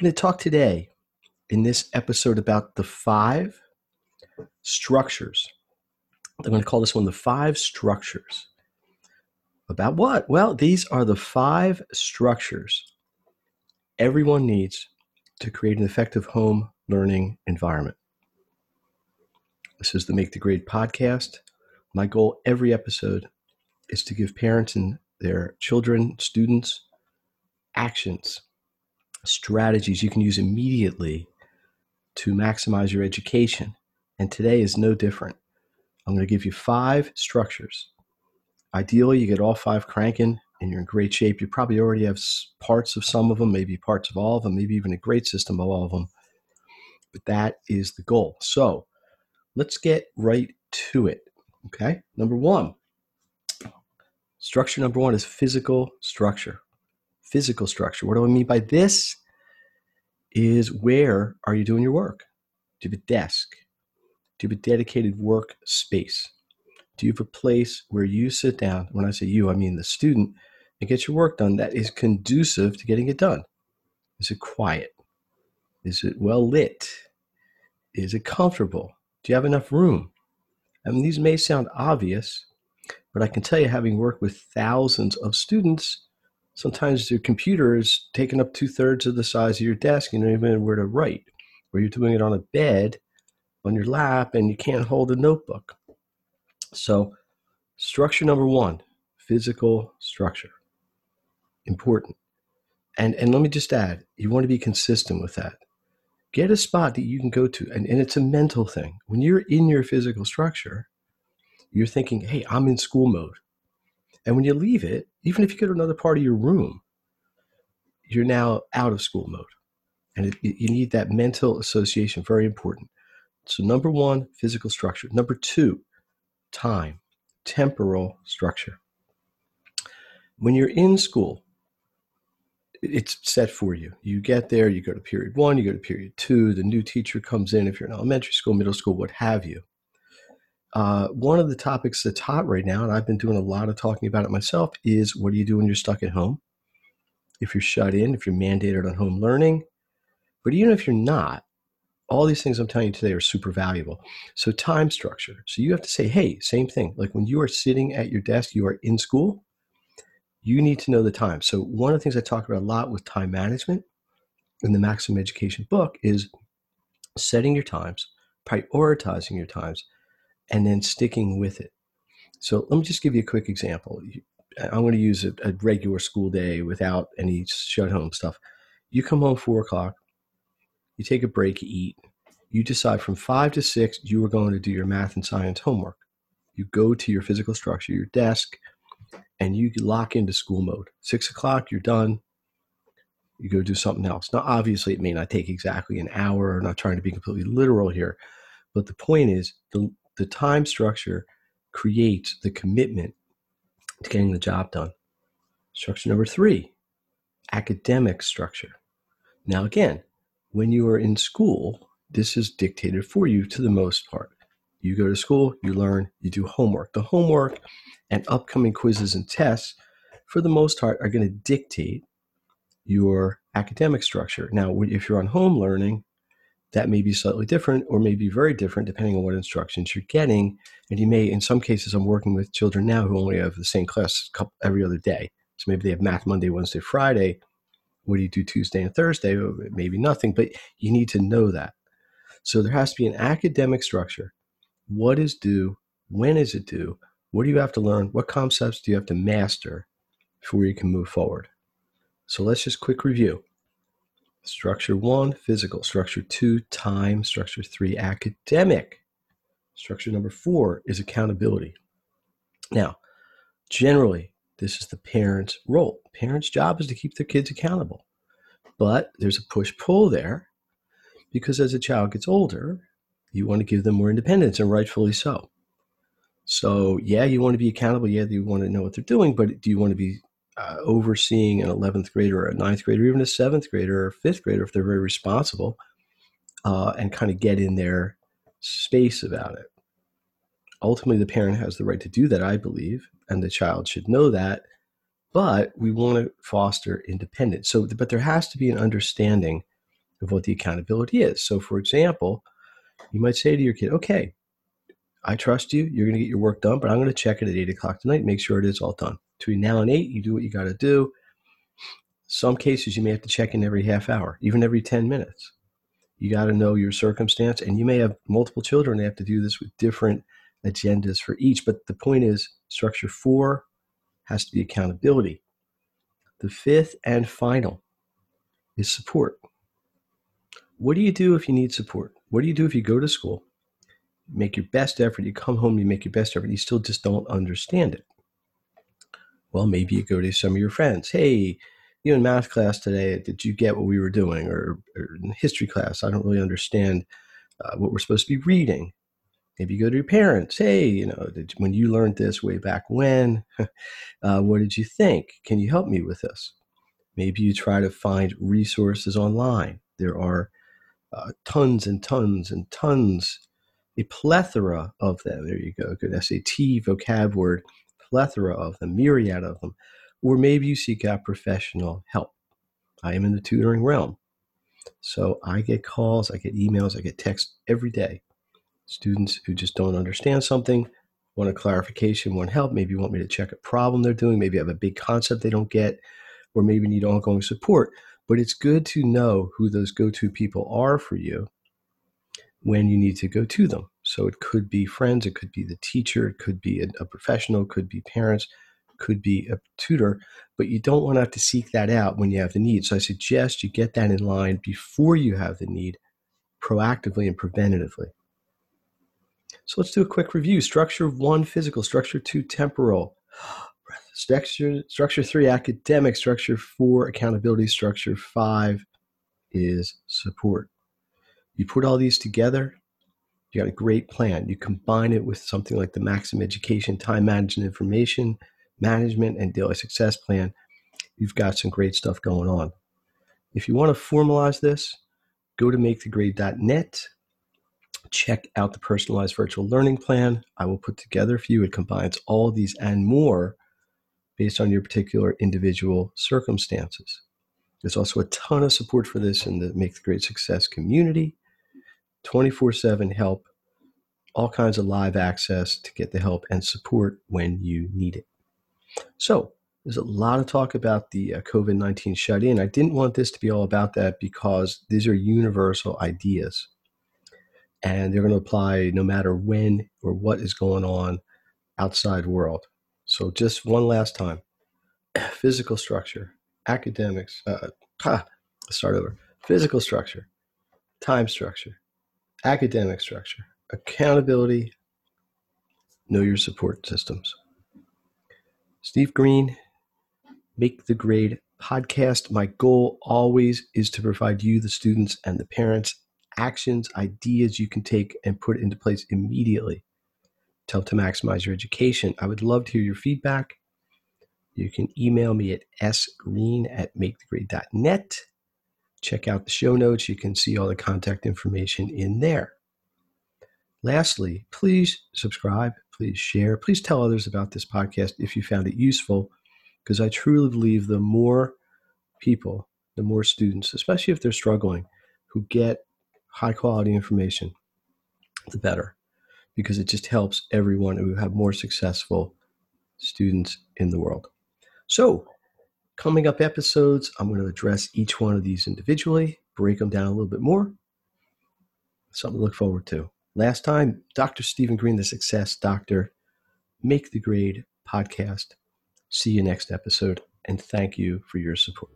going to talk today in this episode about the five structures. I'm going to call this one the five structures. About what? Well, these are the five structures everyone needs to create an effective home learning environment. This is the Make the Grade podcast. My goal every episode is to give parents and their children, students, actions strategies you can use immediately to maximize your education. And today is no different. I'm going to give you five structures. Ideally, you get all five cranking and you're in great shape. You probably already have parts of some of them, maybe parts of all of them, maybe even a great system of all of them. But that is the goal. So let's get right to it. Okay. Number one, structure number one is physical structure physical structure. What do I mean by this? Is where are you doing your work? Do you have a desk? Do you have a dedicated work space? Do you have a place where you sit down? When I say you, I mean the student, and get your work done that is conducive to getting it done. Is it quiet? Is it well lit? Is it comfortable? Do you have enough room? I mean, these may sound obvious, but I can tell you, having worked with thousands of students, sometimes your computer is taking up two thirds of the size of your desk. You don't even know where to write, or you're doing it on a bed on your lap and you can't hold a notebook. So, structure number one physical structure. Important. And, and let me just add, you want to be consistent with that. Get a spot that you can go to, and, and it's a mental thing. When you're in your physical structure, you're thinking, hey, I'm in school mode. And when you leave it, even if you go to another part of your room, you're now out of school mode. And it, you need that mental association, very important. So, number one, physical structure. Number two, time, temporal structure. When you're in school, it's set for you. You get there, you go to period one, you go to period two, the new teacher comes in if you're in elementary school, middle school, what have you. Uh, one of the topics that's hot right now, and I've been doing a lot of talking about it myself, is what do you do when you're stuck at home? If you're shut in, if you're mandated on home learning, but even if you're not, all these things I'm telling you today are super valuable. So, time structure. So, you have to say, hey, same thing. Like when you are sitting at your desk, you are in school, you need to know the time. So, one of the things I talk about a lot with time management in the Maximum Education book is setting your times, prioritizing your times, and then sticking with it. So let me just give you a quick example. I'm going to use a, a regular school day without any shut home stuff. You come home four o'clock, you take a break, you eat. You decide from five to six, you are going to do your math and science homework. You go to your physical structure, your desk, and you lock into school mode. Six o'clock, you're done. You go do something else. Now, obviously, it may not take exactly an hour. I'm not trying to be completely literal here, but the point is the the time structure creates the commitment to getting the job done. Structure number three, academic structure. Now, again, when you are in school, this is dictated for you to the most part. You go to school, you learn, you do homework. The homework and upcoming quizzes and tests, for the most part, are going to dictate your academic structure. Now, if you're on home learning, that may be slightly different or may be very different depending on what instructions you're getting. And you may, in some cases, I'm working with children now who only have the same class every other day. So maybe they have math Monday, Wednesday, Friday. What do you do Tuesday and Thursday? Oh, maybe nothing, but you need to know that. So there has to be an academic structure. What is due? When is it due? What do you have to learn? What concepts do you have to master before you can move forward? So let's just quick review. Structure one, physical. Structure two, time. Structure three, academic. Structure number four is accountability. Now, generally, this is the parent's role. Parents' job is to keep their kids accountable. But there's a push pull there because as a child gets older, you want to give them more independence, and rightfully so. So, yeah, you want to be accountable. Yeah, you want to know what they're doing, but do you want to be uh, overseeing an 11th grader or a ninth grader, or even a seventh grader or fifth grader if they're very responsible uh, and kind of get in their space about it? Ultimately, the parent has the right to do that, I believe, and the child should know that. But we want to foster independence. So, but there has to be an understanding of what the accountability is. So, for example, you might say to your kid, okay, I trust you. You're going to get your work done, but I'm going to check it at eight o'clock tonight. Make sure it is all done. Between now and eight, you do what you got to do. Some cases you may have to check in every half hour, even every 10 minutes. You got to know your circumstance, and you may have multiple children. They have to do this with different agendas for each. But the point is, structure four has to be accountability. The fifth and final is support. What do you do if you need support? What do you do if you go to school make your best effort. You come home, you make your best effort. You still just don't understand it. Well, maybe you go to some of your friends. Hey, you in math class today, did you get what we were doing? Or, or in history class, I don't really understand uh, what we're supposed to be reading. Maybe you go to your parents. Hey, you know, did, when you learned this way back when, uh, what did you think? Can you help me with this? Maybe you try to find resources online. There are uh, tons and tons and tons a plethora of them. There you go. Good SAT vocab word, plethora of them, myriad of them. Or maybe you seek out professional help. I am in the tutoring realm. So I get calls, I get emails, I get texts every day. Students who just don't understand something, want a clarification, want help, maybe want me to check a problem they're doing, maybe have a big concept they don't get, or maybe need ongoing support. But it's good to know who those go to people are for you when you need to go to them. So it could be friends, it could be the teacher, it could be a, a professional, it could be parents, could be a tutor, but you don't want to have to seek that out when you have the need. So I suggest you get that in line before you have the need, proactively and preventatively. So let's do a quick review. Structure one, physical. Structure two, temporal. Structure, structure three, academic. Structure four, accountability. Structure five is support. You put all these together, you got a great plan. You combine it with something like the Maximum Education Time Management Information Management and Daily Success Plan. You've got some great stuff going on. If you want to formalize this, go to makethegrade.net. Check out the personalized virtual learning plan I will put together for you. It combines all these and more based on your particular individual circumstances. There's also a ton of support for this in the Make the Grade Success community. 24 7 help, all kinds of live access to get the help and support when you need it. So, there's a lot of talk about the uh, COVID 19 shut in. I didn't want this to be all about that because these are universal ideas and they're going to apply no matter when or what is going on outside world. So, just one last time physical structure, academics, uh, start over. Physical structure, time structure, academic structure, accountability, know your support systems. Steve Green, Make the Grade podcast. My goal always is to provide you, the students, and the parents actions, ideas you can take and put into place immediately to help to maximize your education. I would love to hear your feedback. You can email me at sgreen at makethegrade.net. Check out the show notes. You can see all the contact information in there. Lastly, please subscribe, please share, please tell others about this podcast if you found it useful, because I truly believe the more people, the more students, especially if they're struggling, who get high quality information, the better, because it just helps everyone who have more successful students in the world. So, Coming up episodes, I'm going to address each one of these individually, break them down a little bit more. Something to look forward to. Last time, Dr. Stephen Green, the Success Doctor, Make the Grade podcast. See you next episode, and thank you for your support.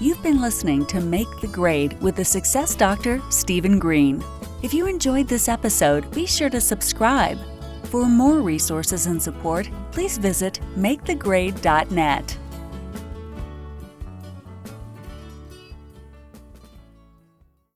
You've been listening to Make the Grade with the Success Doctor, Stephen Green. If you enjoyed this episode, be sure to subscribe for more resources and support, please visit makethegrade.net.